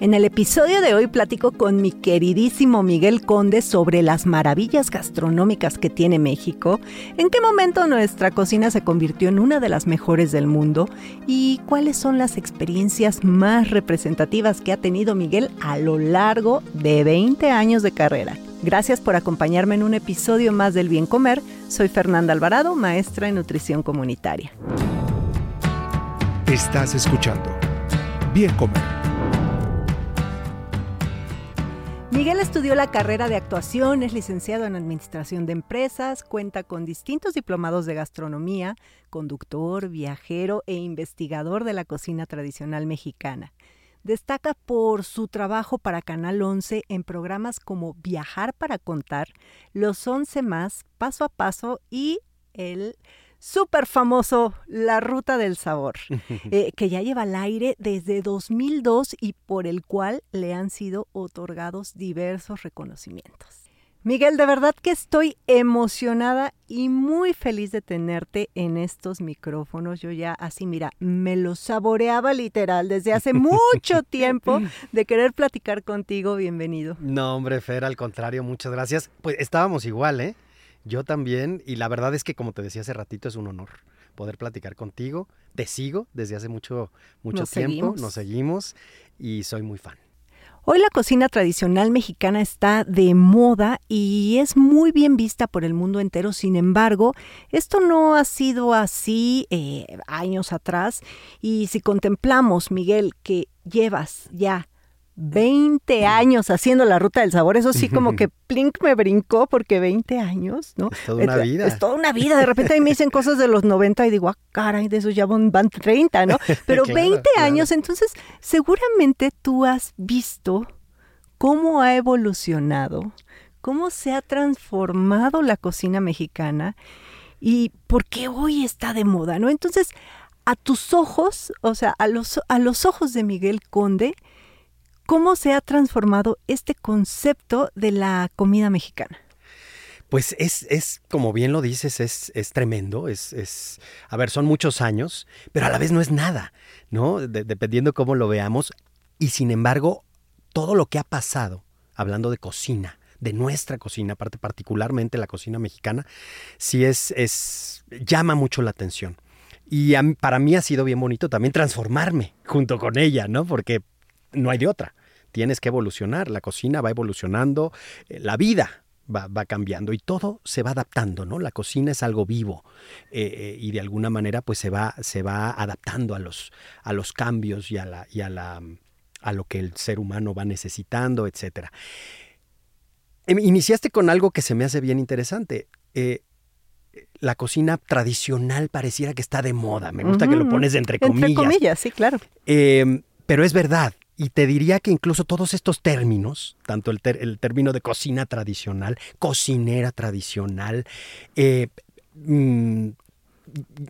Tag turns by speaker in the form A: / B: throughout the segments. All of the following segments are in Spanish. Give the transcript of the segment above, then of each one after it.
A: En el episodio de hoy platico con mi queridísimo Miguel Conde sobre las maravillas gastronómicas que tiene México, en qué momento nuestra cocina se convirtió en una de las mejores del mundo y cuáles son las experiencias más representativas que ha tenido Miguel a lo largo de 20 años de carrera. Gracias por acompañarme en un episodio más del Bien Comer. Soy Fernanda Alvarado, maestra en nutrición comunitaria.
B: Estás escuchando Bien Comer
A: Miguel estudió la carrera de actuación, es licenciado en Administración de Empresas, cuenta con distintos diplomados de gastronomía, conductor, viajero e investigador de la cocina tradicional mexicana. Destaca por su trabajo para Canal 11 en programas como Viajar para Contar, Los 11 más, Paso a Paso y el súper famoso La Ruta del Sabor, eh, que ya lleva al aire desde 2002 y por el cual le han sido otorgados diversos reconocimientos. Miguel, de verdad que estoy emocionada y muy feliz de tenerte en estos micrófonos. Yo ya así, mira, me lo saboreaba literal desde hace mucho tiempo de querer platicar contigo. Bienvenido.
C: No, hombre, Fer, al contrario, muchas gracias. Pues estábamos igual, ¿eh? Yo también, y la verdad es que como te decía hace ratito, es un honor poder platicar contigo. Te sigo desde hace mucho, mucho tiempo, nos seguimos y soy muy fan.
A: Hoy la cocina tradicional mexicana está de moda y es muy bien vista por el mundo entero. Sin embargo, esto no ha sido así eh, años atrás. Y si contemplamos, Miguel, que llevas ya 20 años haciendo la ruta del sabor, eso sí como que Plink me brincó porque 20 años, ¿no?
C: Es toda una vida.
A: Es toda una vida, de repente ahí me dicen cosas de los 90 y digo, ah, caray, de esos ya van, 30, ¿no? Pero 20 años, entonces seguramente tú has visto cómo ha evolucionado, cómo se ha transformado la cocina mexicana y por qué hoy está de moda, ¿no? Entonces, a tus ojos, o sea, a los, a los ojos de Miguel Conde, ¿Cómo se ha transformado este concepto de la comida mexicana?
C: Pues es, es, como bien lo dices, es, es tremendo. Es, es, a ver, son muchos años, pero a la vez no es nada, ¿no? dependiendo cómo lo veamos. Y sin embargo, todo lo que ha pasado, hablando de cocina, de nuestra cocina, aparte particularmente la cocina mexicana, sí es, es llama mucho la atención. Y para mí ha sido bien bonito también transformarme junto con ella, ¿no? Porque no hay de otra. Tienes que evolucionar, la cocina va evolucionando, eh, la vida va, cambiando y todo se va adaptando, ¿no? La cocina es algo vivo eh, eh, y de alguna manera pues se va, se va adaptando a los, a los cambios y a, la, y a, la, a lo que el ser humano va necesitando, etc. Em, iniciaste con algo que se me hace bien interesante. la cocina tradicional pareciera que está de moda. Me gusta que lo pones entre comillas.
A: Entre comillas, sí, claro.
C: Em, pero es verdad, y te diría que incluso todos estos términos, tanto el, término de cocina tradicional, cocinera tradicional, eh, mm,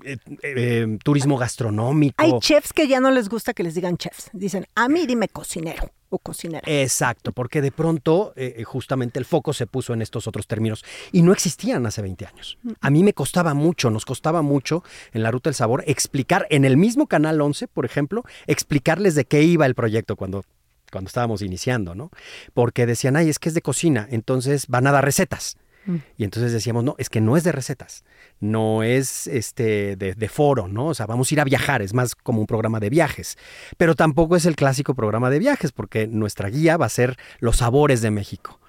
C: eh, eh, turismo gastronómico.
A: Hay chefs que ya no les gusta que les digan chefs. Dicen, a mí dime cocinero cocinera.
C: Exacto, porque de pronto eh, justamente el foco se puso en estos otros términos y no existían hace 20 años. A mí me costaba mucho, nos costaba mucho en la Ruta del Sabor explicar en el mismo Canal 11, por ejemplo, explicarles de qué iba el proyecto cuando cuando estábamos iniciando, ¿no? Porque decían, ay, es que es de cocina, entonces van a dar recetas. Mm. Y entonces decíamos, no, es que no es de recetas, no es este de, foro, ¿no? O sea, vamos a ir a viajar, es más como un programa de viajes. Pero tampoco es el clásico programa de viajes, porque nuestra guía va a ser los sabores de México.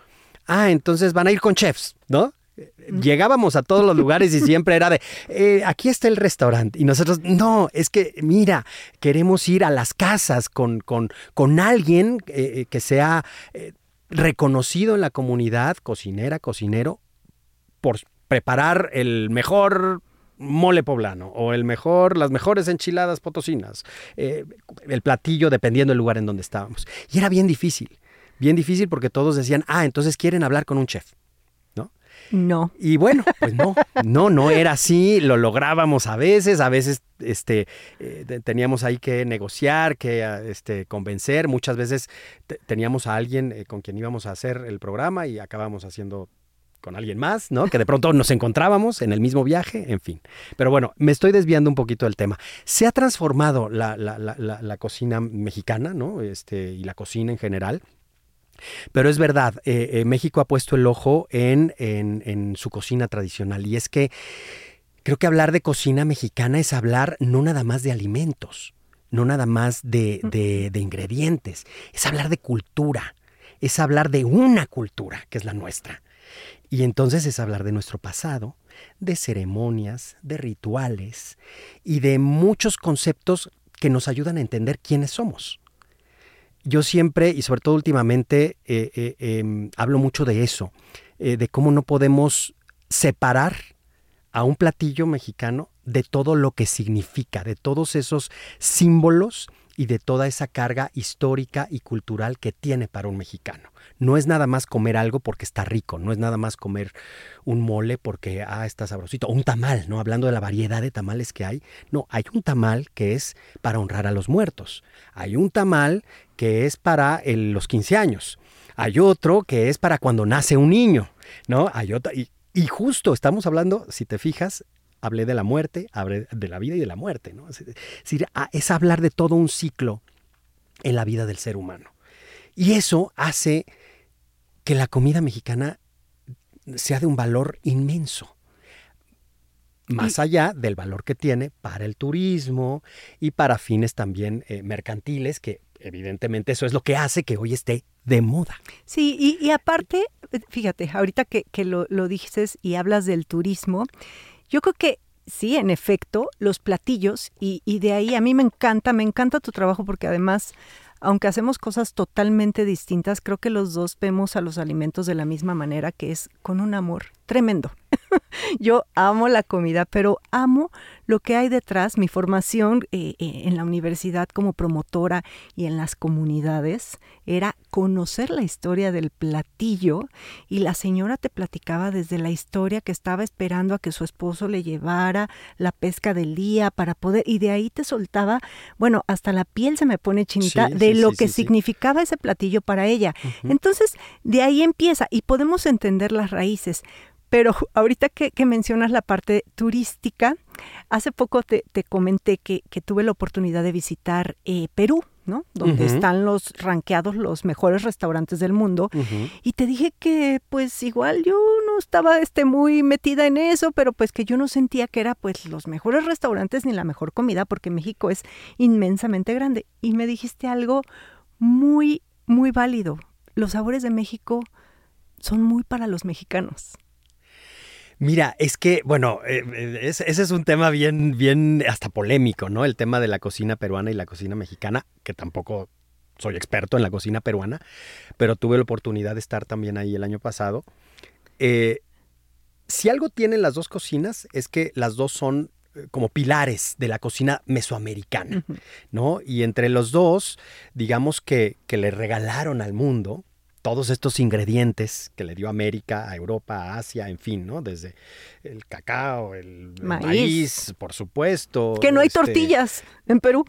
C: Ah, entonces van a ir con chefs, ¿no? Mm. Llegábamos a todos los lugares y siempre era de, eh, aquí está el restaurante. Y nosotros, no, es que, mira, queremos ir a las casas con, con, con alguien eh, eh, que sea reconocido en la comunidad, cocinera, cocinero, por preparar el mejor mole poblano o el mejor, las mejores enchiladas potosinas, eh, el platillo dependiendo del lugar en donde estábamos. Y era bien difícil, bien difícil porque todos decían, ah, entonces quieren hablar con un chef. ¿no?
A: No.
C: Y bueno, pues no, no, no era así, lo lográbamos a veces, a veces este, eh, teníamos ahí que negociar, que este, convencer, muchas veces teníamos a alguien eh, con quien íbamos a hacer el programa y acabamos haciendo con alguien más, ¿no? Que de pronto nos encontrábamos en el mismo viaje, en fin. Pero bueno, me estoy desviando un poquito del tema. Se ha transformado la, cocina mexicana, ¿no? Este, y la cocina en general. Pero es verdad, eh, eh, México ha puesto el ojo en, en, su cocina tradicional y es que creo que hablar de cocina mexicana es hablar no nada más de alimentos, no nada más de, de, de ingredientes, es hablar de cultura, es hablar de una cultura que es la nuestra. Y entonces es hablar de nuestro pasado, de ceremonias, de rituales y de muchos conceptos que nos ayudan a entender quiénes somos. Yo siempre, y sobre todo últimamente, eh, eh, em, hablo mucho de eso, eh, de cómo no podemos separar a un platillo mexicano de todo lo que significa, de todos esos símbolos y de toda esa carga histórica y cultural que tiene para un mexicano. No es nada más comer algo porque está rico, no es nada más comer un mole porque ah, está sabrosito, un tamal, ¿no? Hablando de la variedad de tamales que hay. No, hay un tamal que es para honrar a los muertos. Hay un tamal que es para los 15 años. Hay otro que es para cuando nace un niño, ¿no? Hay otra, y, y justo estamos hablando, si te fijas, hablé de la muerte, hablé de la vida y de la muerte, ¿no? Es decir, ah, es hablar de todo un ciclo en la vida del ser humano. Y eso hace que la comida mexicana sea de un valor inmenso. Más allá del valor que tiene para el turismo y para fines también eh, mercantiles, que evidentemente eso es lo que hace que hoy esté de moda.
A: Sí, y, aparte, fíjate, ahorita que, lo, lo dices y hablas del turismo, yo creo que sí, en efecto, los platillos, y, y, de ahí a mí me encanta, me encanta tu trabajo porque además aunque hacemos cosas totalmente distintas, creo que los dos vemos a los alimentos de la misma manera, que es con un amor tremendo. Yo amo la comida, pero amo lo que hay detrás, mi formación eh, eh, en la universidad como promotora y en las comunidades era conocer la historia del platillo y la señora te platicaba desde la historia que estaba esperando a que su esposo le llevara la pesca del día para poder y de ahí te soltaba, bueno, hasta la piel se me pone chinita de lo que significaba ese platillo para ella. Entonces, de ahí empieza y podemos entender las raíces. Pero ahorita que, mencionas la parte turística, hace poco te, comenté que, tuve la oportunidad de visitar eh, Perú, ¿no? Donde están los ranqueados los mejores restaurantes del mundo. Y te dije que pues igual yo no estaba este, muy metida en eso, pero pues que yo no sentía que era pues los mejores restaurantes ni la mejor comida, porque México es inmensamente grande. Y me dijiste algo muy, muy válido. Los sabores de México son muy para los mexicanos.
C: Mira, es que, bueno, eh, eh, ese es un tema bien, bien hasta polémico, ¿no? El tema de la cocina peruana y la cocina mexicana, que tampoco soy experto en la cocina peruana, pero tuve la oportunidad de estar también ahí el año pasado. Eh, si algo tienen las dos cocinas es que las dos son como pilares de la cocina mesoamericana, ¿no? Y entre los dos, digamos que, que le regalaron al mundo todos estos ingredientes que le dio América, a Europa, a Asia, en fin, ¿no? Desde el cacao, el maíz, por supuesto.
A: Que no hay este, tortillas en Perú.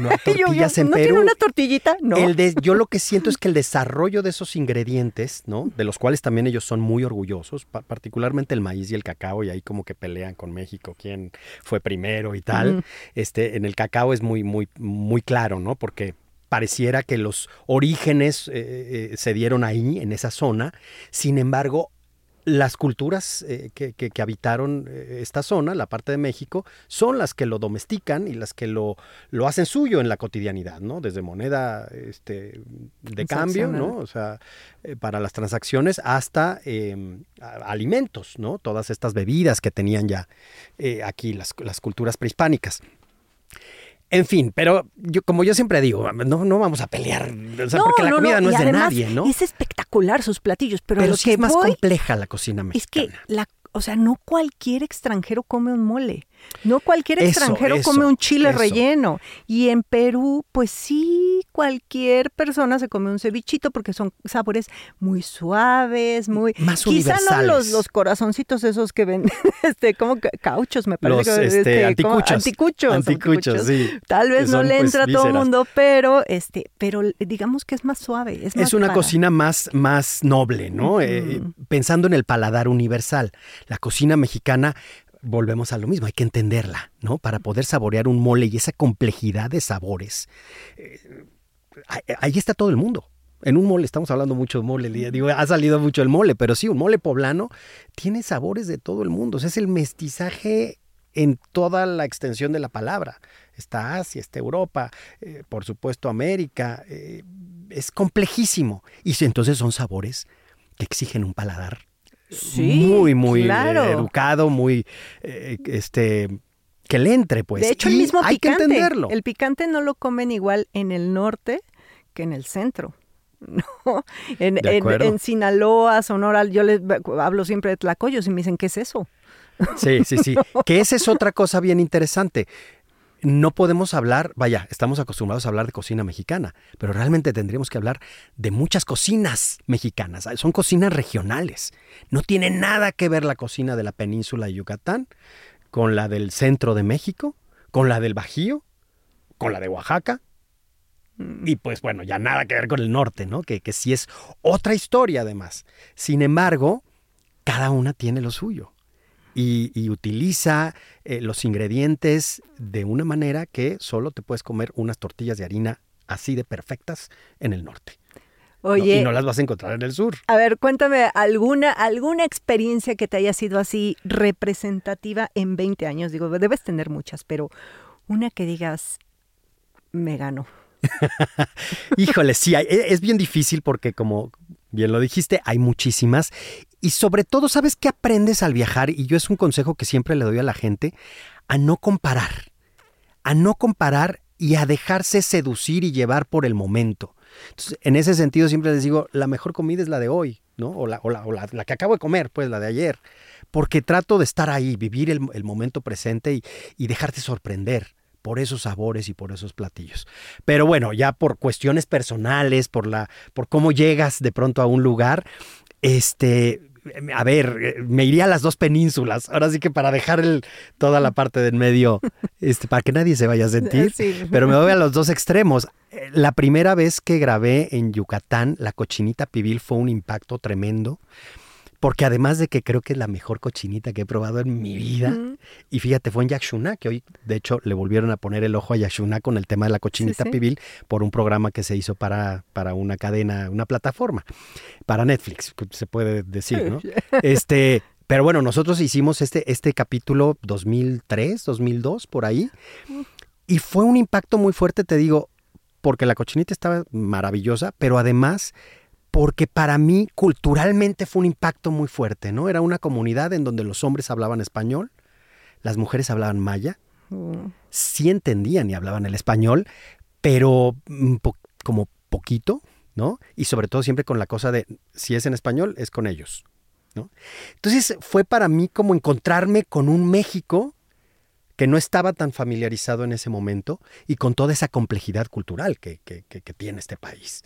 C: No hay tortillas en
A: ¿no
C: Perú.
A: Tiene una tortillita? No.
C: yo lo que siento es que el desarrollo de esos ingredientes, ¿no? De los cuales también ellos son muy orgullosos, particularmente el maíz y el cacao, y ahí como que pelean con México quién fue primero y tal. Este, en el cacao es muy, muy, muy claro, ¿no? Porque pareciera que los orígenes eh, eh, se dieron ahí, en esa zona. Sin embargo, las culturas eh, que, habitaron esta zona, la parte de México, son las que lo domestican y las que lo, lo hacen suyo en la cotidianidad, ¿no? Desde moneda este, de cambio, ¿no? O sea, para las transacciones hasta em, alimentos, ¿no? Todas estas bebidas que tenían ya aquí las, las culturas prehispánicas. En fin, pero yo, como yo siempre digo, no, no vamos a pelear, o sea, porque la comida no, es de nadie, ¿no?
A: Es espectacular sus platillos, pero,
C: pero
A: lo
C: sí
A: que
C: es más compleja la cocina mexicana.
A: Es que la, o sea, no cualquier extranjero come un mole. No cualquier
C: Eso,
A: extranjero
C: eso,
A: come un chile
C: eso.
A: relleno. Y en Perú, pues sí, cualquier persona se come un cevichito porque son sabores muy suaves, muy...
C: Más
A: Quizá no los, corazoncitos esos que ven, este, como ca- cauchos, me parece.
C: Los
A: que,
C: este,
A: como-
C: anticuchos.
A: anticuchos.
C: Anticuchos, sí.
A: Tal vez no le
C: pues,
A: entra a todo el mundo, pero este, pero digamos que es más suave. Es, más
C: Es una
A: para-
C: cocina más, más noble, ¿no? Eh,
A: Ujú.
C: pensando en el paladar universal. La cocina mexicana, volvemos a lo mismo, hay que entenderla, ¿no? Para poder saborear un mole y esa complejidad de sabores. eh, ahí- está todo el mundo. En un mole, estamos hablando mucho de mole, digo, ha salido mucho el mole, pero sí, un mole poblano tiene sabores de todo el mundo. O sea, es el mestizaje en toda la extensión de la palabra. Está Asia, está Europa, eh, por supuesto América. eh, es complejísimo. Y entonces son sabores que exigen un paladar
A: Sí,
C: muy, muy eh, educado, muy, eh, este, que le entre, pues.
A: de hecho, el
C: Y
A: mismo
C: hay
A: picante.
C: que entenderlo.
A: El picante no lo comen igual en el norte que en el centro. No, en, en- en Sinaloa, Sonora, yo les hablo siempre de tlacoyos y me dicen, ¿qué es eso?
C: Sí, sí, sí. Que esa es otra cosa bien interesante. No podemos hablar, vaya, estamos acostumbrados a hablar de cocina mexicana, pero realmente tendríamos que hablar de muchas cocinas mexicanas. Son cocinas regionales. No tiene nada que ver la cocina de la península de Yucatán con la del centro de México, con la del Bajío, con la de Oaxaca. Y pues bueno, ya nada que ver con el norte, ¿no? Que, que sí es otra historia además. Sin embargo, cada una tiene lo suyo y, y utiliza eh, los ingredientes de una manera que solo te puedes comer unas tortillas de harina así de perfectas en el norte. ¿no? Y no las vas a encontrar en el sur.
A: a ver, cuéntame alguna, alguna experiencia que te haya sido así representativa en 20 años. Digo, debes tener muchas, pero una que digas, me gano.
C: Híjole, sí, e- es bien difícil porque como bien lo dijiste, hay muchísimas. Y sobre todo, ¿sabes qué aprendes al viajar? Y yo es un consejo que siempre le doy a la gente, a no comparar. A no comparar y a dejarse seducir y llevar por el momento. Entonces, en ese sentido siempre les digo, la mejor comida es la de hoy, ¿no? O la, o la- o la- la que acabo de comer, pues la de ayer. Porque trato de estar ahí, vivir el, el momento presente y, y dejarte sorprender por esos sabores y por esos platillos. Pero bueno, ya por cuestiones personales, por la, por cómo llegas de pronto a un lugar, este, a ver, eh, me iría a las dos penínsulas. Ahora sí que para dejar el, toda la parte del medio, este, para que nadie se vaya a sentir.
A: Sí.
C: Pero me voy a los dos extremos. Eh, La primera vez que grabé en Yucatán, la cochinita pibil fue un impacto tremendo. Porque además de que creo que es la mejor cochinita que he probado en mi vida, y fíjate, fue en Yaxuná, que hoy de hecho le volvieron a poner el ojo a Yaxuná con el tema de la cochinita
A: Sí, sí.
C: pibil por un programa que se hizo para, para una cadena, una plataforma, para Netflix, se puede decir, ¿no? Este, pero bueno, nosotros hicimos este, este capítulo 2003, 2002, por ahí, y fue un impacto muy fuerte, te digo, porque la cochinita estaba maravillosa, pero además porque para mí culturalmente fue un impacto muy fuerte, ¿no? Era una comunidad en donde los hombres hablaban español, las mujeres hablaban maya,
A: Mm.
C: sí entendían y hablaban el español, pero mm, po- como poquito, ¿no? Y sobre todo siempre con la cosa de, si es en español, es con ellos, ¿no? Entonces fue para mí como encontrarme con un México que no estaba tan familiarizado en ese momento y con toda esa complejidad cultural que, que- que- que tiene este país.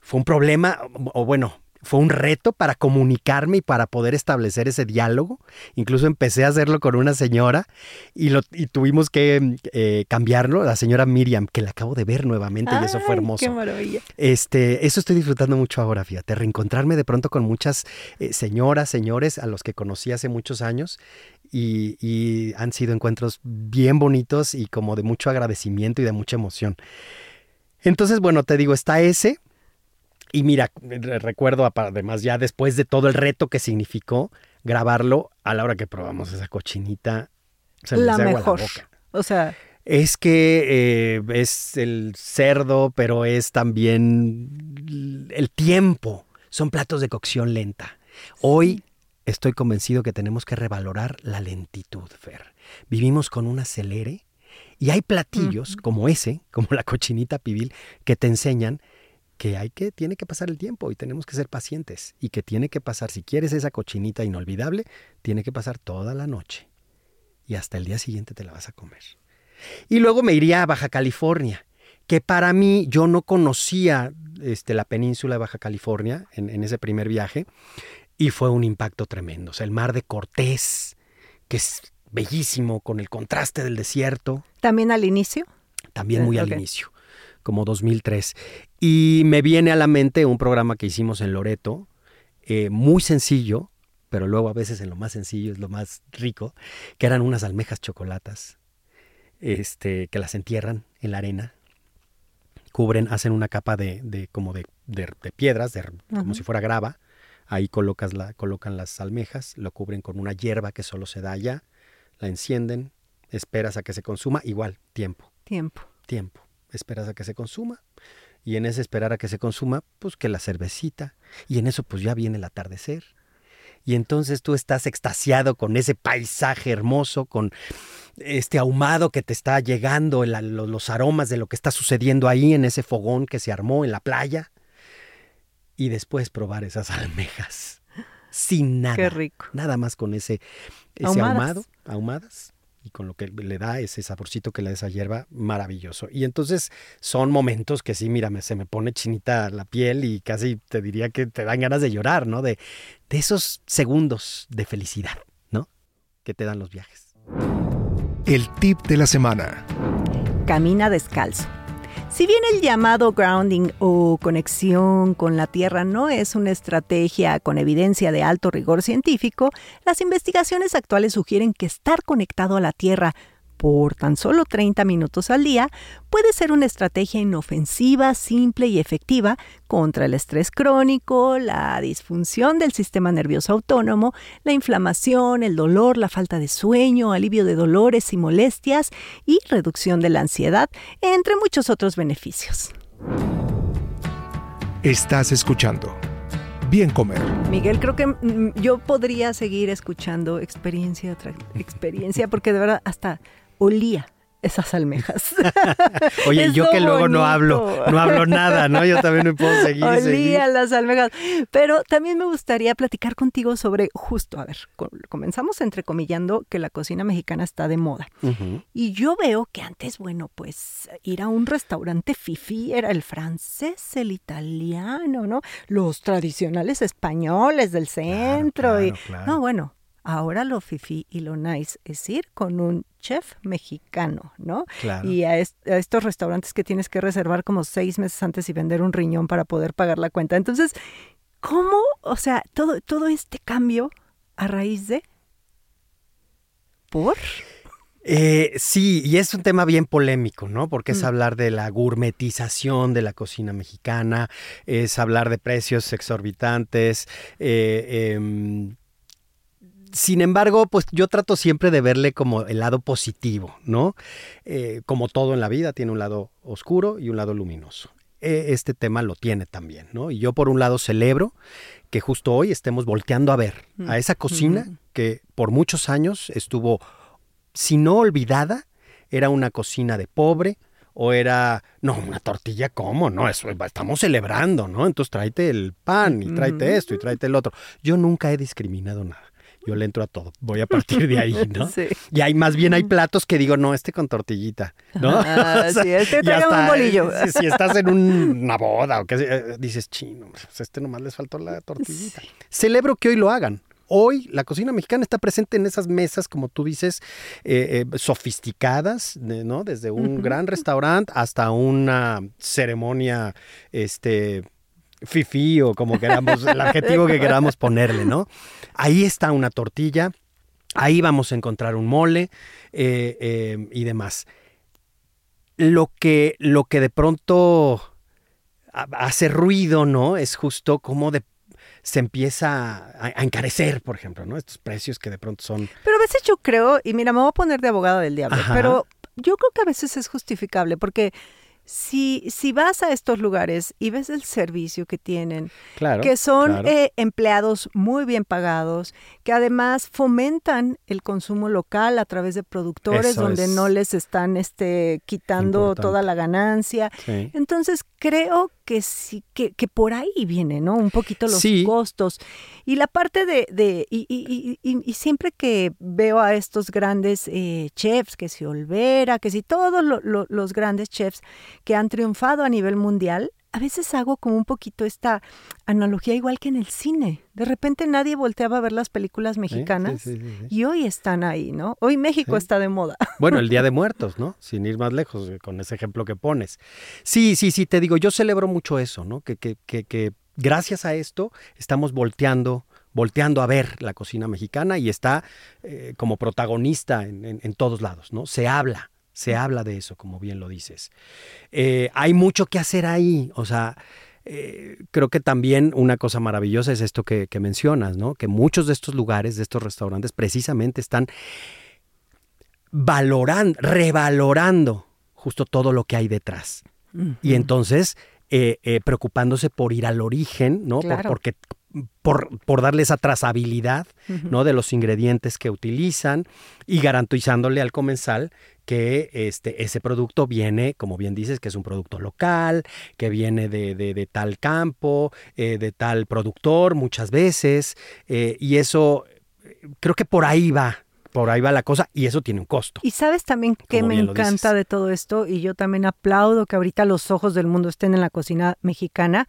C: Fue un problema, o bueno, fue un reto para comunicarme y para poder establecer ese diálogo. Incluso empecé a hacerlo con una señora y, lo, y tuvimos que eh, cambiarlo, la señora Miriam, que la acabo de ver nuevamente y eso fue hermoso.
A: Qué maravilla.
C: Este, eso estoy disfrutando mucho ahora, fíjate, reencontrarme de pronto con muchas eh, señoras, señores a los que conocí hace muchos años y, y han sido encuentros bien bonitos y como de mucho agradecimiento y de mucha emoción. Entonces, bueno, te digo, está ese. Y mira, re- recuerdo además ya después de todo el reto que significó grabarlo, a la hora que probamos esa cochinita, se me
A: La
C: hace agua
A: mejor.
C: boca.
A: O sea,
C: Es que eh, es el cerdo, pero es también el tiempo. Son platos de cocción lenta. Hoy estoy convencido que tenemos que revalorar la lentitud, Fer. Vivimos con un acelere y hay platillos como ese, como la cochinita pibil, que te enseñan que hay que, tiene que pasar el tiempo y tenemos que ser pacientes y que tiene que pasar, si quieres esa cochinita inolvidable, tiene que pasar toda la noche y hasta el día siguiente te la vas a comer. Y luego me iría a Baja California, que para mí yo no conocía este, la península de Baja California en, en ese primer viaje y fue un impacto tremendo. O sea, el mar de Cortés, que es bellísimo con el contraste del desierto.
A: ¿También al inicio?
C: También muy al inicio, como 2003. Y me viene a la mente un programa que hicimos en Loreto, eh, muy sencillo, pero luego a veces en lo más sencillo es lo más rico, que eran unas almejas chocolatas, este, que las entierran en la arena, cubren, hacen una capa de, de como de, de, piedras, de, como si fuera grava, ahí colocas la, colocan las almejas, lo cubren con una hierba que solo se da allá, la encienden, esperas a que se consuma, igual, tiempo.
A: Tiempo.
C: Tiempo. Esperas a que se consuma. Y en ese esperar a que se consuma, pues que la cervecita. Y en eso pues ya viene el atardecer. Y entonces tú estás extasiado con ese paisaje hermoso, con este ahumado que te está llegando, los aromas de lo que está sucediendo ahí en ese fogón que se armó en la playa. Y después probar esas almejas sin nada.
A: Qué rico.
C: Nada más con ese, ese ahumado, ahumadas, y con lo que le da ese saborcito que le da esa hierba, maravilloso. Y entonces son momentos que sí, mira, se me pone chinita la piel y casi te diría que te dan ganas de llorar, ¿no? De, de esos segundos de felicidad, ¿no? Que te dan los viajes.
B: El tip de la semana.
A: Camina descalzo. Si bien el llamado grounding o conexión con la Tierra no es una estrategia con evidencia de alto rigor científico, las investigaciones actuales sugieren que estar conectado a la Tierra por tan solo 30 minutos al día puede ser una estrategia inofensiva, simple y efectiva contra el estrés crónico, la disfunción del sistema nervioso autónomo, la inflamación, el dolor, la falta de sueño, alivio de dolores y molestias y reducción de la ansiedad, entre muchos otros beneficios.
B: Estás escuchando Bien Comer.
A: Miguel, creo que mm, yo podría seguir escuchando experiencia tras experiencia porque de verdad hasta olía esas almejas.
C: Oye, yo que luego no hablo, no hablo nada, ¿no? Yo también me puedo seguir.
A: Olía las almejas. Pero también me gustaría platicar contigo sobre, justo, a ver, comenzamos entrecomillando que la cocina mexicana está de moda. Y yo veo que antes, bueno, pues ir a un restaurante fifi era el francés, el italiano, ¿no? Los tradicionales españoles del centro. y, No, bueno, Ahora lo fifi y lo nice es ir con un chef mexicano, ¿no?
C: Claro.
A: Y a, estos restaurantes que tienes que reservar como seis meses antes y vender un riñón para poder pagar la cuenta. Entonces, ¿cómo? O sea, todo, todo este cambio a raíz de... ¿Por?
C: Eh, sí, y es un tema bien polémico, ¿no? Porque es mm. hablar de la gourmetización de la cocina mexicana, es hablar de precios exorbitantes, eh, em, sin embargo, pues yo trato siempre de verle como el lado positivo, ¿no? Eh, como todo en la vida tiene un lado oscuro y un lado luminoso. E, este tema lo tiene también, ¿no? Y yo por un lado celebro que justo hoy estemos volteando a ver a esa cocina que por muchos años estuvo, si no olvidada, era una cocina de pobre, o era, no, una tortilla, ¿cómo? No, eso, estamos celebrando, ¿no? Entonces tráete el pan y tráete esto y tráete el otro. Yo nunca he discriminado nada yo le entro a todo. Voy a partir de ahí, ¿no? Sí. Y hay más bien hay platos que digo, no, este con tortillita, ¿no?
A: Ah, sí, este trae un bolillo.
C: Si, estás en una boda o que eh, dices, chino, pues este nomás les faltó la tortillita. Celebro que hoy lo hagan. Hoy la cocina mexicana está presente en esas mesas, como tú dices, eh, eh, sofisticadas, ¿no? Desde un gran restaurante hasta una ceremonia, este, fifi o como queramos, el adjetivo que queramos ponerle, ¿no? Ahí está una tortilla, ahí vamos a encontrar un mole eh, eh, y demás. Lo que, lo que de pronto hace ruido, ¿no? Es justo como de, se empieza a, encarecer, por ejemplo, ¿no? Estos precios que de pronto son...
A: Pero a veces yo creo, y mira, me voy a poner de abogado del diablo, pero yo creo que a veces es justificable porque si, si vas a estos lugares y ves el servicio que tienen, que son eh, empleados muy bien pagados, que además fomentan el consumo local a través de productores donde no les están este, quitando toda la ganancia. Entonces, creo que sí, que, que por ahí viene, ¿no? Un poquito los
C: Sí.
A: costos. Y la parte de, de y, y- y- y- y siempre que veo a estos grandes eh, chefs, que si Olvera, que si todos lo- lo- los grandes chefs que han triunfado a nivel mundial, a veces hago como un poquito esta analogía igual que en el cine. De repente nadie volteaba a ver las películas mexicanas
C: sí, sí, sí, sí.
A: y hoy están ahí, ¿no? Hoy México está de moda.
C: Bueno, el Día de Muertos, ¿no? Sin ir más lejos, eh, con ese ejemplo que pones. Sí, sí, sí, te digo, yo celebro mucho eso, ¿no? Que, que, que, que gracias a esto estamos volteando, volteando a ver la cocina mexicana y está eh, como protagonista en, en- en todos lados, ¿no? Se habla, se habla de eso, como bien lo dices. Eh, hay mucho que hacer ahí, o sea, eh, creo que también una cosa maravillosa es esto que, que mencionas, ¿no? Que muchos de estos lugares, de estos restaurantes, precisamente están valorando, revalorando justo todo lo que hay detrás. Y entonces, eh, eh, preocupándose por ir al origen, ¿no? Por- porque, por, por darle esa trazabilidad, ¿no? De los ingredientes que utilizan y garantizándole al comensal que este, ese producto viene, como bien dices, que es un producto local, que viene de, de- de tal campo, eh, de tal productor muchas veces, eh, y eso, eh, creo que por ahí va, por ahí va la cosa, y eso tiene un costo.
A: Y sabes también que me encanta de todo esto, y yo también aplaudo que ahorita los ojos del mundo estén en la cocina mexicana,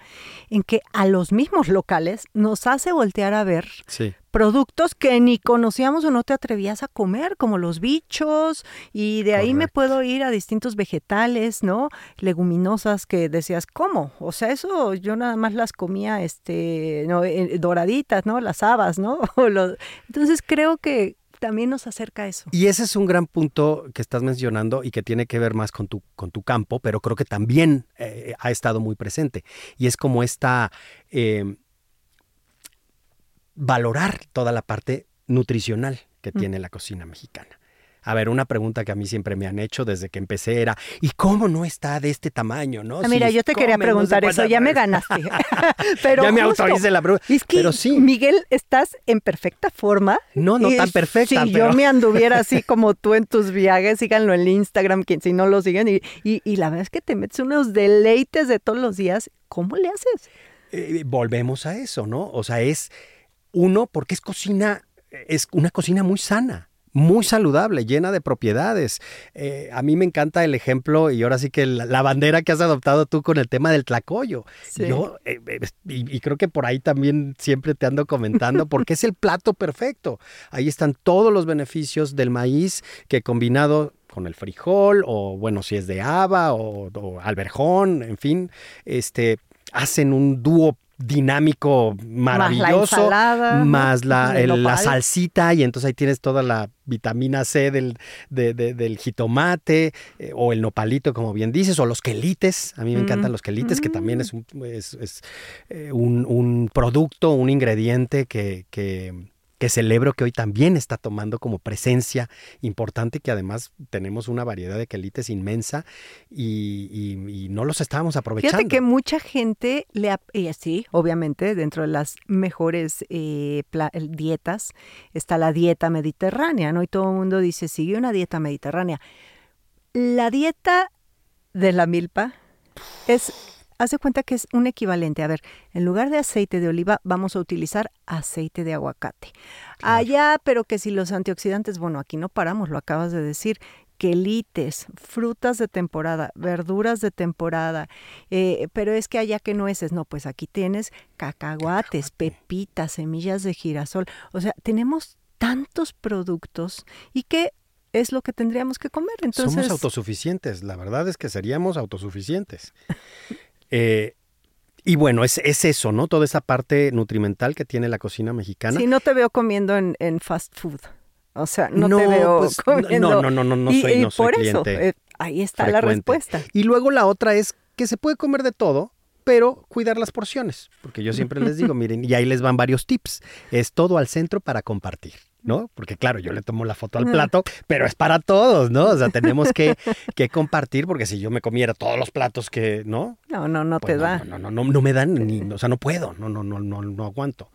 A: en que a los mismos locales nos hace voltear a ver
C: Sí.
A: productos que ni conocíamos o no te atrevías a comer, como los bichos, y de ahí me puedo ir a distintos vegetales, ¿no? Leguminosas que decías, ¿cómo? O sea, eso yo nada más las comía, este, no, eh, doraditas, ¿no? Las habas, ¿no? Entonces creo que también nos acerca a eso.
C: Y ese es un gran punto que estás mencionando y que tiene que ver más con tu, con tu campo, pero creo que también eh, ha estado muy presente. Y es como esta eh, valorar toda la parte nutricional que
A: Mm.
C: tiene la cocina mexicana. A ver, una pregunta que a mí siempre me han hecho desde que empecé era, ¿y cómo no está de este tamaño? ¿no?
A: Ah, mira,
C: Si
A: yo te quería preguntar eso, ya me
C: veces".
A: ganaste. Pero
C: ya me
A: justo,
C: autoricé la pregunta.
A: Es que,
C: pero sí,
A: Miguel, estás en perfecta forma.
C: no, no
A: Y
C: tan perfecta,
A: Si
C: pero...
A: yo me anduviera así como tú en tus viajes, síganlo en el Instagram, quien si no lo siguen. Y, y, y la verdad es que te metes unos deleites de todos los días. ¿Cómo le haces?
C: eh, volvemos a eso, ¿no? O sea, es uno, porque es cocina, es una cocina muy sana. Muy saludable, llena de propiedades. Eh, a mí me encanta el ejemplo y ahora sí que la, la bandera que has adoptado tú con el tema del tlacoyo.
A: Sí.
C: Yo, eh, eh, y, y creo que por ahí también siempre te ando comentando, porque es el plato perfecto. Ahí están todos los beneficios del maíz que combinado con el frijol, o bueno, si es de haba o, o alberjón, en fin, este, hacen un dúo dinámico maravilloso, más la,
A: El
C: el- la salsita, y entonces ahí tienes toda la vitamina C del, de- de- del jitomate, eh, o el nopalito, como bien dices, o los quelites. A mí me
A: Mm.
C: encantan los quelites, que también
A: Mm.
C: es un, es, es, eh, un, un producto, un ingrediente que, que, que celebro que hoy también está tomando como presencia importante, que además tenemos una variedad de quelites inmensa y, y- y no los estábamos aprovechando.
A: Fíjate que mucha gente le ha, y sí, obviamente, dentro de las mejores eh, dietas está la dieta mediterránea, ¿no? Y todo el mundo dice, sigue una dieta mediterránea. La dieta de la milpa es, haz de cuenta que es un equivalente. A ver, en lugar de aceite de oliva, vamos a utilizar aceite de aguacate. Allá, pero que si los antioxidantes, bueno, aquí no paramos, lo acabas de decir quelites, frutas de temporada, verduras de temporada, eh, pero es que allá que nueces, no, pues aquí tienes cacahuates, pepitas, semillas de girasol, o sea, tenemos tantos productos y que es lo que tendríamos que comer. Entonces,
C: Somos autosuficientes, la verdad es que seríamos autosuficientes. Eh, y bueno, es, es eso, ¿no? Toda esa parte nutrimental que tiene la cocina mexicana.
A: sí, no te veo comiendo en, en fast food. O sea, no, te veo
C: pues,
A: comiendo.
C: no, no, no, no, no
A: y,
C: soy,
A: y
C: no soy
A: por
C: cliente.
A: eso, eh, ahí está la respuesta.
C: Y luego la otra es que se puede comer de todo, pero cuidar las porciones. Porque yo siempre les digo, miren, y ahí les van varios tips. Es todo al centro para compartir. ¿No? Porque claro, yo le tomo la foto al plato, pero es para todos, ¿no? O sea, tenemos que, que compartir, porque si yo me comiera todos los platos que, ¿no?
A: No, no, no
C: Pues
A: te da.
C: No, no, no, no, no me dan, ni, o sea, no puedo, no, no, no, no, no aguanto.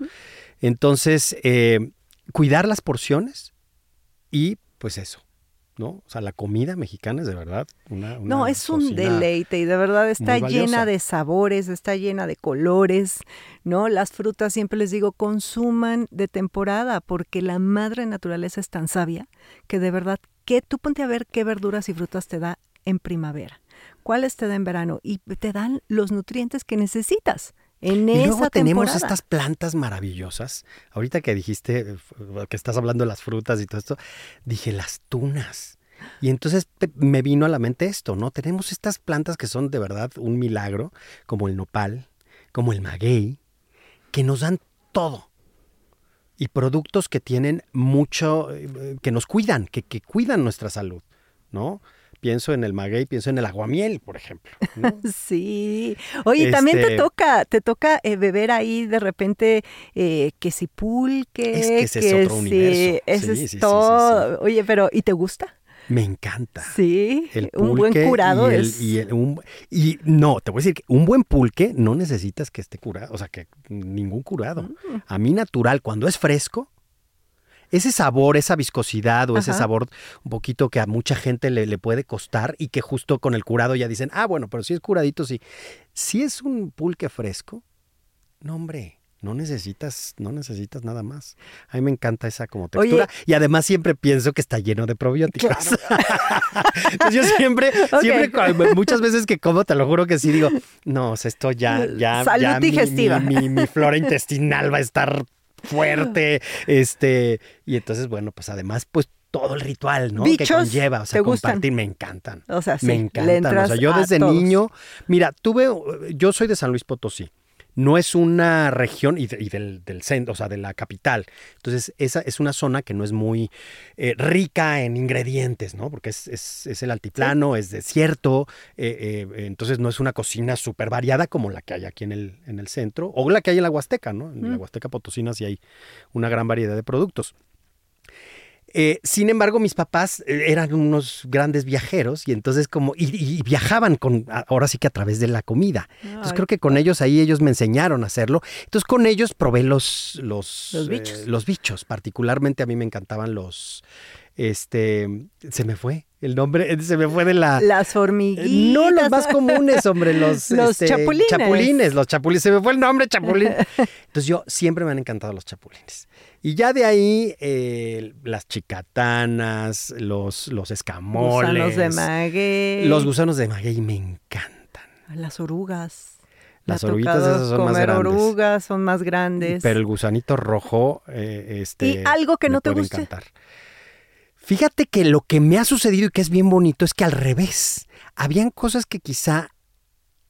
C: Entonces, eh, cuidar las porciones y pues eso, ¿no? O sea, la comida mexicana es de verdad una... una
A: No, es un deleite y de verdad está llena de sabores, está llena de colores, ¿no? Las frutas, siempre les digo, consuman de temporada porque la madre naturaleza es tan sabia que de verdad, que tú ponte a ver qué verduras y frutas te da en primavera, cuáles te da en verano y te dan los nutrientes que necesitas en
C: Y
A: esa
C: luego tenemos
A: temporada.
C: estas plantas maravillosas. Ahorita que dijiste eh, que estás hablando de las frutas y todo esto, dije las tunas. Y entonces me vino a la mente esto, ¿no? Tenemos estas plantas que son de verdad un milagro, como el nopal, como el maguey, que nos dan todo. Y productos que tienen mucho, eh, que nos cuidan, que, que cuidan nuestra salud, ¿no? Pienso en el maguey, pienso en el aguamiel, por ejemplo. ¿no?
A: Sí. Oye, también te
C: Este-
A: toca, te toca eh, beber ahí de repente eh, que si pulque,
C: Es que ese es otro
A: si-
C: universo.
A: Ese
C: Sí,
A: es
C: sí, sí, sí,
A: todo. Oye, pero ¿y te gusta?
C: Me encanta.
A: Sí.
C: El
A: un buen curado
C: y el-
A: es.
C: y el- un- y no, te voy a decir que un buen pulque no necesitas que esté curado, o sea, que ningún curado.
A: Mm.
C: A mí natural, cuando es fresco, ese sabor, esa viscosidad o ese sabor un poquito que a mucha gente le, le puede costar y que justo con el curado ya dicen, ah, bueno, pero si es curadito, sí. Si es un pulque fresco, no, hombre, no necesitas, no necesitas nada más. A mí me encanta esa como
A: Oye.
C: textura y además siempre pienso que está lleno de probióticos. Entonces yo siempre, siempre, muchas veces que como, te lo juro que sí digo, no, o sea, esto ya, ya,
A: Salud
C: ya
A: digestiva.
C: Mi, mi- mi flora intestinal va a estar fuerte, este, y entonces, bueno, pues además, pues todo el ritual, ¿no? que
A: ¿Bichos
C: conlleva, o sea, compartir, me encantan.
A: O sea, sí,
C: me encantan. O sea, yo desde niño, mira, tuve, yo soy de San Luis Potosí. No es una región y, de- y del, del centro, o sea, de la capital. Entonces, esa es una zona que no es muy eh, rica en ingredientes, ¿no? Porque es, es- es el altiplano, es desierto, eh, eh, entonces no es una cocina súper variada como la que hay aquí en el, en el centro, o la que hay en la Huasteca, ¿no? En la. Huasteca Potosina sí hay una gran variedad de productos. Eh, sin embargo, mis papás eh, eran unos grandes viajeros y entonces como, y, y viajaban con, ahora sí que a través de la comida. Entonces creo que con ellos ahí ellos me enseñaron a hacerlo. Entonces con ellos probé los, los,
A: Los
C: eh,
A: bichos.
C: los bichos. Particularmente a mí me encantaban los, este, se me fue el nombre, eh, se me fue de la...
A: Las hormiguitas.
C: No los más comunes, hombre, los,
A: Los
C: este,
A: chapulines.
C: chapulines, los chapulines. Se me fue el nombre, chapulín. Entonces yo siempre me han encantado los chapulines. Y ya de ahí eh, las chicatanas, los, los escamoles.
A: Gusanos de maguey.
C: Los gusanos de maguey me encantan.
A: Las orugas.
C: Las oruguitas esas son más grandes.
A: orugas, son más grandes.
C: Pero el gusanito rojo, eh, este.
A: ¿Y algo que no te
C: encantar. Fíjate que lo que me ha sucedido y que es bien bonito es que al revés, habían cosas que quizá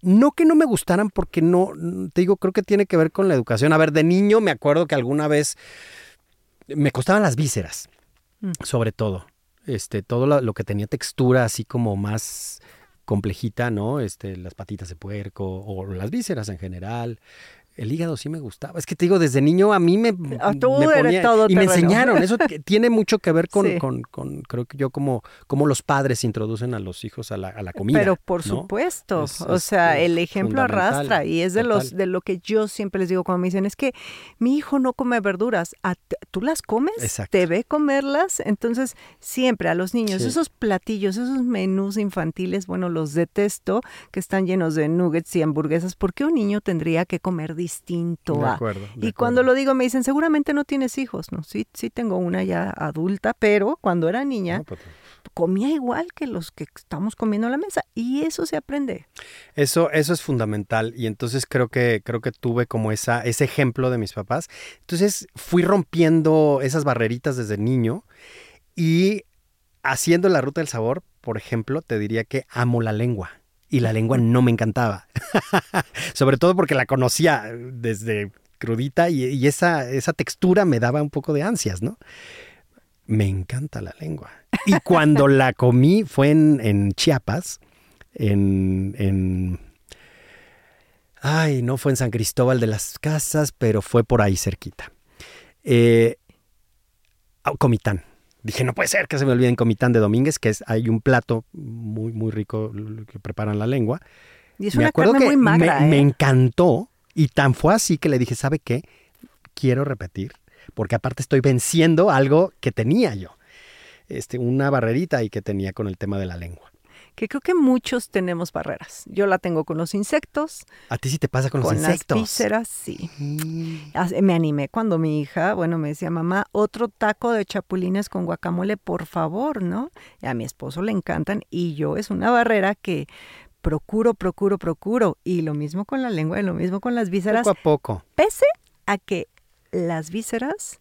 C: no que no me gustaran porque no, te digo, creo que tiene que ver con la educación. A ver, de niño me acuerdo que alguna vez me costaban las vísceras,
A: Mm.
C: sobre todo. Este, todo lo, lo que tenía textura así como más complejita, ¿no? Este, las patitas de puerco o las vísceras en general. El hígado sí me gustaba. Es que te digo, desde niño a mí me,
A: Ah, tú
C: me
A: eres todo
C: y me enseñaron. Eso tiene mucho que ver con,
A: Sí.
C: con, con- creo que yo como, como los padres introducen a los hijos a la, a la comida.
A: Pero por
C: ¿no?
A: supuesto,
C: Es-
A: o sea, el ejemplo arrastra y es de los de lo que yo siempre les digo cuando me dicen, es que mi hijo no come verduras, ¿A t- ¿tú las comes?
C: Exacto.
A: ¿Te ve comerlas? Entonces, siempre a los niños,
C: Sí.
A: esos platillos, esos menús infantiles, bueno, los detesto, que están llenos de nuggets y hamburguesas, ¿por qué un niño tendría que comer distinto
C: De
A: a?
C: acuerdo, de
A: Y cuando lo digo me dicen, seguramente no tienes hijos, ¿no? Sí, sí tengo una ya adulta, pero cuando era niña
C: No, pero-
A: comía igual que los que estamos comiendo a la mesa y eso se aprende.
C: Eso, eso es fundamental y entonces creo que, creo que tuve como esa, ese ejemplo de mis papás. Entonces fui rompiendo esas barreritas desde niño y haciendo la ruta del sabor, por ejemplo, te diría que amo la lengua y la lengua no me encantaba. Sobre todo porque la conocía desde crudita y, y esa, esa textura me daba un poco de ansias, ¿no? Me encanta la lengua. Y cuando la comí fue en, en Chiapas, en, en- Ay, no fue en San Cristóbal de las Casas, pero fue por ahí cerquita. Eh, Comitán. Dije, no puede ser que se me olvide en Comitán de Domínguez, que es, hay un plato muy, muy rico que preparan la lengua.
A: Y es
C: me
A: una
C: acuerdo
A: carne
C: que
A: muy magra,
C: me, me
A: ¿eh?
C: encantó y tan fue así que le dije, ¿sabe qué? Quiero repetir, porque aparte estoy venciendo algo que tenía yo. este, una barrerita ahí que tenía con el tema de la lengua.
A: Que creo que muchos tenemos barreras. Yo la tengo con los insectos.
C: ¿A ti sí te pasa con,
A: con
C: los insectos?
A: las vísceras, sí. Mm. Me animé cuando mi hija, bueno, me decía, mamá, otro taco de chapulines con guacamole, por favor, ¿no? Y a mi esposo le encantan y yo es una barrera que procuro, procuro, procuro. Y lo mismo con la lengua y lo mismo con las vísceras.
C: Poco a poco.
A: Pese a que las vísceras,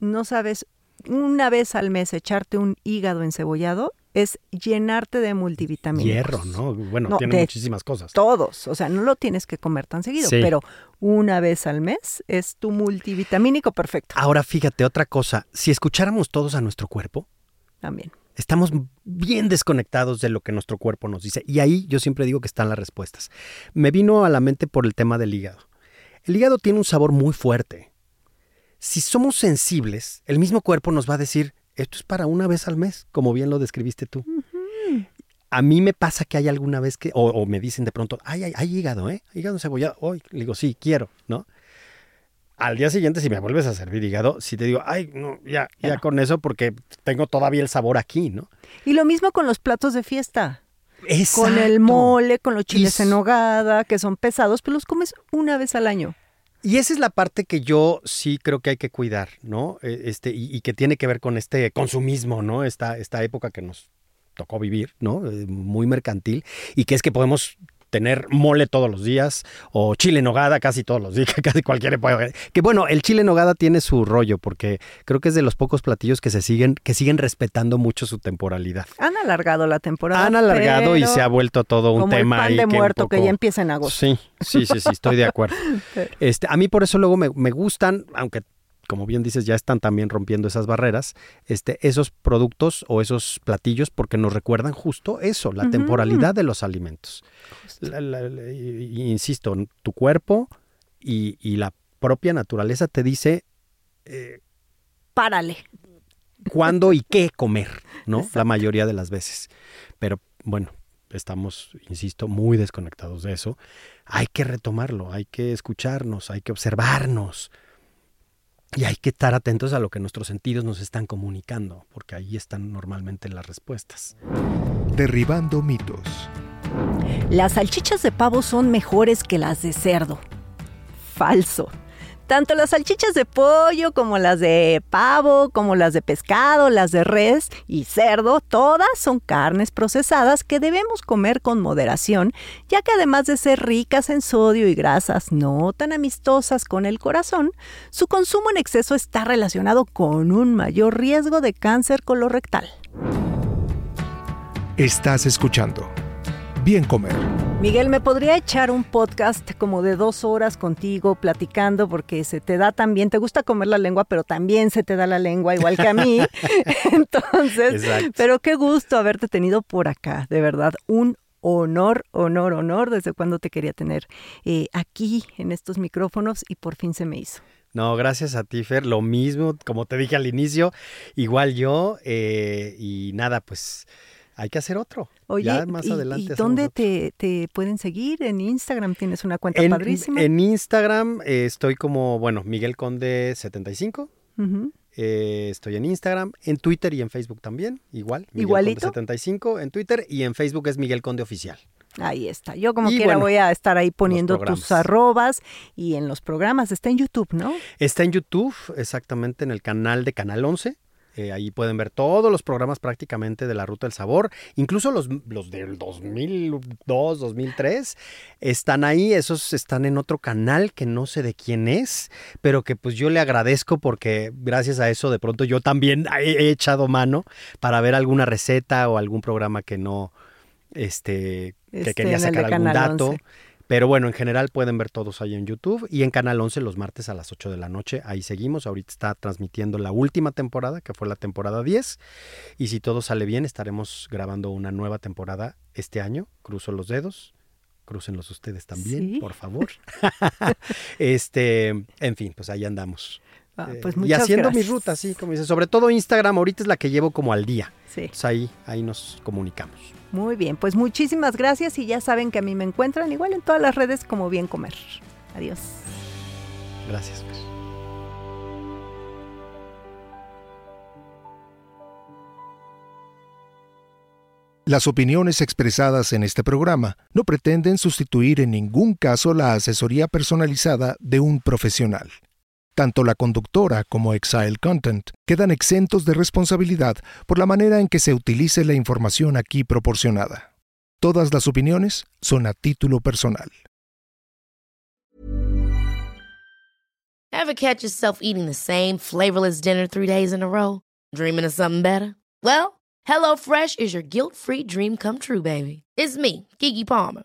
A: no sabes, una vez al mes echarte un hígado encebollado es llenarte de multivitamínicos.
C: Hierro, ¿no? Bueno, tiene muchísimas cosas.
A: Todos, o sea, no lo tienes que comer tan seguido, pero una vez al mes es tu multivitamínico perfecto.
C: Ahora fíjate otra cosa, si escucháramos todos a nuestro cuerpo,
A: también.
C: Estamos bien desconectados de lo que nuestro cuerpo nos dice y ahí yo siempre digo que están las respuestas. Me vino a la mente por el tema del hígado. El hígado tiene un sabor muy fuerte. Si somos sensibles, el mismo cuerpo nos va a decir, esto es para una vez al mes, como bien lo describiste tú. A mí me pasa que hay alguna vez que, o, me dicen de pronto, ay, hay, hay hígado, ¿eh? Hígado cebollado. Hoy le digo, sí, quiero, ¿no? Al día siguiente, si me vuelves a servir hígado, si te digo, ay, no, ya, ya, con eso, porque tengo todavía el sabor aquí, ¿no?
A: Y lo mismo con los platos de fiesta. Con el mole, con los chiles en nogada, que son pesados, pero los comes una vez al año.
C: Y esa es la parte que yo sí creo que hay que cuidar, ¿no? E, este, y, que tiene que ver con este consumismo, ¿no? Esta, esta época que nos tocó vivir, ¿no? Eh, muy mercantil, y que es que podemos tener mole todos los días o chile en nogada casi todos los días, casi cualquier época. Que bueno, el chile en nogada tiene su rollo porque creo que es de los pocos platillos que se siguen que siguen respetando mucho su temporalidad.
A: Han alargado la temporada.
C: Han alargado y se ha vuelto todo un tema
A: el pan de muerto que, ya empieza en agosto.
C: Sí, sí, sí, sí, estoy de acuerdo. este, a mí por eso luego me, me gustan, aunque como bien dices, ya están también rompiendo esas barreras, este, esos productos o esos platillos porque nos recuerdan justo eso, la temporalidad de los alimentos. insisto, tu cuerpo y, la propia naturaleza te dice...
A: Eh, Párale.
C: ¿Cuándo y qué comer? ¿No? La mayoría de las veces. Pero bueno, estamos, insisto, muy desconectados de eso. Hay que retomarlo, hay que escucharnos, hay que observarnos y hay que estar atentos a lo que nuestros sentidos nos están comunicando, porque ahí están normalmente las respuestas.
B: Derribando mitos.
A: Las salchichas de pavo son mejores que las de cerdo. Falso. Tanto las salchichas de pollo como las de pavo, como las de pescado, las de res y cerdo, todas son carnes procesadas que debemos comer con moderación, ya que además de ser ricas en sodio y grasas no tan amistosas con el corazón, su consumo en exceso está relacionado con un mayor riesgo de cáncer colorectal.
B: Estás escuchando Bien Comer.
A: Miguel, ¿me podría echar un podcast como de dos horas contigo platicando? Porque se te da también, te gusta comer la lengua, pero también se te da la lengua igual que a mí. Entonces, pero qué gusto haberte tenido por acá, de verdad, un honor, honor, honor, desde cuando te quería tener eh, aquí en estos micrófonos y por fin se me hizo.
C: No, gracias a ti, Fer. Lo mismo, como te dije al inicio, igual yo. Eh, y nada, pues hay que hacer otro.
A: Oye, ya más adelante. ¿y dónde te, pueden seguir? ¿En Instagram tienes una cuenta padrísima?
C: En Instagram eh, estoy como, bueno, Miguel Conde 75. Eh, estoy en Instagram, en Twitter y en Facebook también, igual. Miguel
A: Igualito.
C: Conde 75 en Twitter y en Facebook es Miguel Conde Oficial.
A: Ahí está. Yo como quiera voy a estar ahí poniendo tus arrobas y en los programas. Está en YouTube, ¿no?
C: Está en YouTube, exactamente en el canal de Canal 11. Eh, ahí pueden ver todos los programas prácticamente de la Ruta del Sabor, incluso los, los del 2002, 2003, están ahí, esos están en otro canal que no sé de quién es, pero que pues yo le agradezco porque gracias a eso de pronto yo también he echado mano para ver alguna receta o algún programa que no, este, que este, quería sacar algún dato. Pero bueno, en general pueden ver todos ahí en YouTube y en Canal 11 los martes a las 8 de la noche. Ahí seguimos. Ahorita está transmitiendo la última temporada, que fue la temporada 10. Y si todo sale bien, estaremos grabando una nueva temporada este año. Cruzo los dedos. Crúcenlos ustedes también, por favor. este, en fin, pues ahí andamos.
A: Ah, eh, pues
C: y haciendo mi ruta, sí, como dice. Sobre todo Instagram, ahorita es la que llevo como al día.
A: Sí.
C: Pues ahí, ahí nos comunicamos.
A: Muy bien, pues muchísimas gracias y ya saben que a mí me encuentran igual en todas las redes como Bien Comer. Adiós.
C: Gracias. Pues.
B: Las opiniones expresadas en este programa no pretenden sustituir en ningún caso la asesoría personalizada de un profesional. Tanto la conductora como Exile Content quedan exentos de responsabilidad por la manera en que se utilice la información aquí proporcionada. Todas las opiniones son a título personal.
D: Ever catch yourself eating the same flavorless dinner three days in a row? Dreaming of something better? Well, HelloFresh is your guilt-free dream come true, baby. It's me, Kiki Palmer.